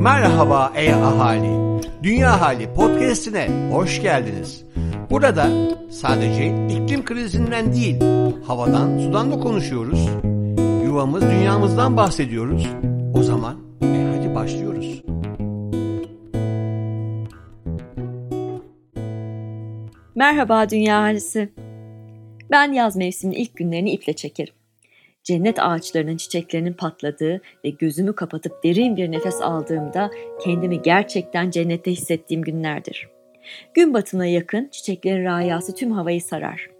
Merhaba ey ahali. Dünya Hali podcast'ine hoş geldiniz. Burada sadece iklim krizinden değil, havadan, sudan da konuşuyoruz. Yuvamız, dünyamızdan bahsediyoruz. O zaman e hadi başlıyoruz. Merhaba Dünya Halisi. Ben yaz mevsiminin ilk günlerini iple çekerim. Cennet ağaçlarının çiçeklerinin patladığı ve gözümü kapatıp derin bir nefes aldığımda kendimi gerçekten cennette hissettiğim günlerdir. Gün batımına yakın çiçeklerin rayası tüm havayı sarar.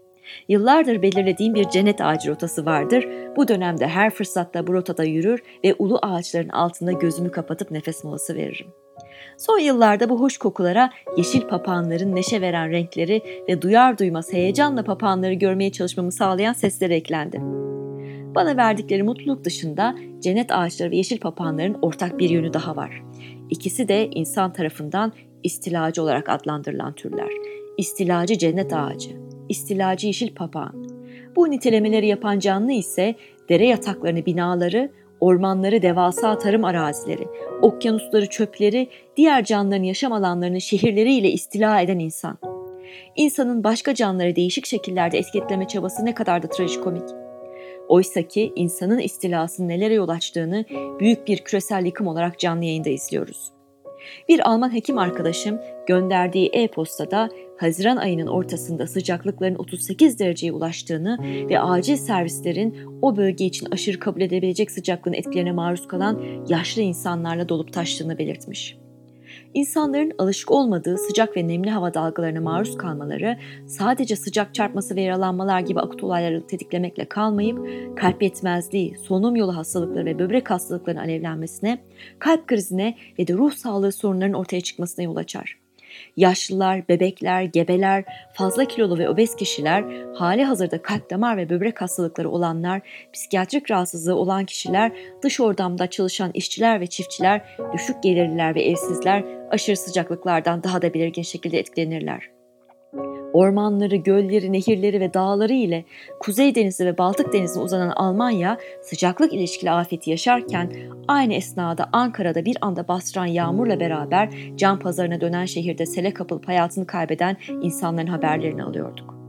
Yıllardır belirlediğim bir cennet ağacı rotası vardır. Bu dönemde her fırsatta bu rotada yürür ve ulu ağaçların altında gözümü kapatıp nefes molası veririm. Son yıllarda bu hoş kokulara yeşil papağanların neşe veren renkleri ve duyar duymaz heyecanla papağanları görmeye çalışmamı sağlayan sesler eklendi. Bana verdikleri mutluluk dışında cennet ağaçları ve yeşil papağanların ortak bir yönü daha var. İkisi de insan tarafından istilacı olarak adlandırılan türler. İstilacı cennet ağacı, istilacı yeşil papağan. Bu nitelemeleri yapan canlı ise dere yataklarını binaları, ormanları devasa tarım arazileri, okyanusları çöpleri, diğer canlıların yaşam alanlarını şehirleriyle istila eden insan. İnsanın başka canlıları değişik şekillerde etiketleme çabası ne kadar da trajikomik. Oysa ki insanın istilasının nelere yol açtığını büyük bir küresel yıkım olarak canlı yayında izliyoruz. Bir Alman hekim arkadaşım gönderdiği e-postada Haziran ayının ortasında sıcaklıkların 38 dereceye ulaştığını ve acil servislerin o bölge için aşırı kabul edebilecek sıcaklığın etkilerine maruz kalan yaşlı insanlarla dolup taştığını belirtmiş. İnsanların alışık olmadığı sıcak ve nemli hava dalgalarına maruz kalmaları sadece sıcak çarpması ve yaralanmalar gibi akut olayları tetiklemekle kalmayıp kalp yetmezliği, solunum yolu hastalıkları ve böbrek hastalıklarının alevlenmesine, kalp krizine ve de ruh sağlığı sorunlarının ortaya çıkmasına yol açar. Yaşlılar, bebekler, gebeler, fazla kilolu ve obez kişiler, hali hazırda kalp damar ve böbrek hastalıkları olanlar, psikiyatrik rahatsızlığı olan kişiler, dış ortamda çalışan işçiler ve çiftçiler, düşük gelirliler ve evsizler aşırı sıcaklıklardan daha da belirgin şekilde etkilenirler. Ormanları, gölleri, nehirleri ve dağları ile Kuzey Denizi ve Baltık Denizi'ne uzanan Almanya sıcaklık ilişkili afeti yaşarken aynı esnada Ankara'da bir anda bastıran yağmurla beraber can pazarına dönen şehirde sele kapılıp hayatını kaybeden insanların haberlerini alıyorduk.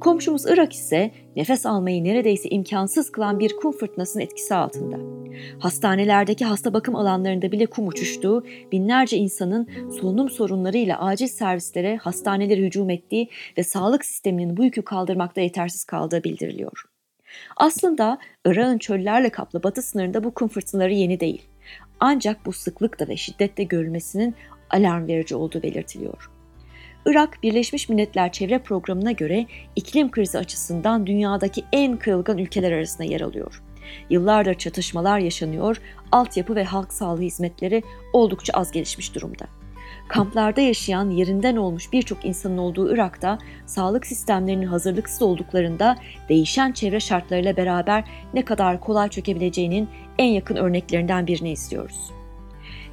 Komşumuz Irak ise nefes almayı neredeyse imkansız kılan bir kum fırtınasının etkisi altında. Hastanelerdeki hasta bakım alanlarında bile kum uçuştuğu, binlerce insanın solunum sorunlarıyla acil servislere, hastanelere hücum ettiği ve sağlık sisteminin bu yükü kaldırmakta yetersiz kaldığı bildiriliyor. Aslında Irak'ın çöllerle kaplı batı sınırında bu kum fırtınaları yeni değil. Ancak bu sıklıkta ve şiddette görülmesinin alarm verici olduğu belirtiliyor. Irak Birleşmiş Milletler Çevre Programı'na göre iklim krizi açısından dünyadaki en kırılgan ülkeler arasında yer alıyor. Yıllardır çatışmalar yaşanıyor, altyapı ve halk sağlığı hizmetleri oldukça az gelişmiş durumda. Kamplarda yaşayan yerinden olmuş birçok insanın olduğu Irak'ta sağlık sistemlerinin hazırlıksız olduklarında değişen çevre şartlarıyla beraber ne kadar kolay çökebileceğinin en yakın örneklerinden birini izliyoruz.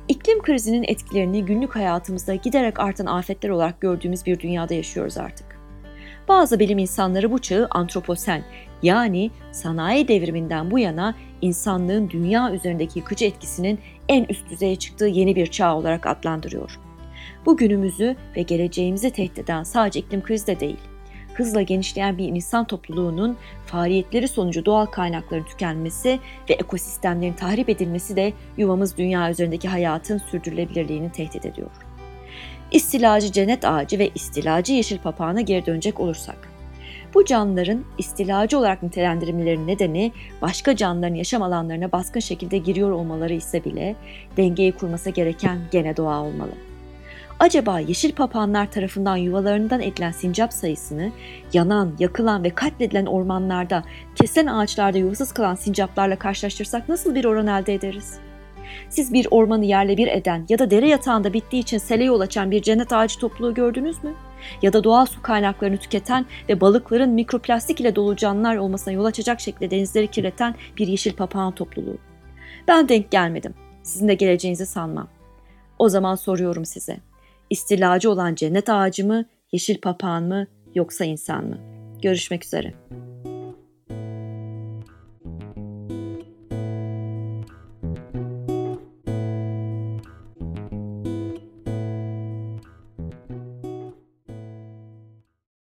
İklim krizinin etkilerini günlük hayatımızda giderek artan afetler olarak gördüğümüz bir dünyada yaşıyoruz artık. Bazı bilim insanları bu çağı antroposen yani sanayi devriminden bu yana insanlığın dünya üzerindeki yıkıcı etkisinin en üst düzeye çıktığı yeni bir çağ olarak adlandırıyor. Bu günümüzü ve geleceğimizi tehdit eden sadece iklim krizi de değil, hızla genişleyen bir insan topluluğunun faaliyetleri sonucu doğal kaynakların tükenmesi ve ekosistemlerin tahrip edilmesi de yuvamız dünya üzerindeki hayatın sürdürülebilirliğini tehdit ediyor. İstilacı cennet ağacı ve istilacı yeşil papağana geri dönecek olursak, bu canlıların istilacı olarak nitelendirilmelerinin nedeni başka canlıların yaşam alanlarına baskın şekilde giriyor olmaları ise bile dengeyi kurması gereken gene doğa olmalı. Acaba yeşil papağanlar tarafından yuvalarından edilen sincap sayısını yanan, yakılan ve katledilen ormanlarda, kesen ağaçlarda yuvasız kalan sincaplarla karşılaştırsak nasıl bir oran elde ederiz? Siz bir ormanı yerle bir eden ya da dere yatağında bittiği için sele yol açan bir cennet ağacı topluluğu gördünüz mü? Ya da doğal su kaynaklarını tüketen ve balıkların mikroplastik ile dolu canlılar olmasına yol açacak şekilde denizleri kirleten bir yeşil papağan topluluğu. Ben denk gelmedim. Sizin de geleceğinizi sanmam. O zaman soruyorum size. İstilacı olan cennet ağacı mı, yeşil papağan mı yoksa insan mı? Görüşmek üzere.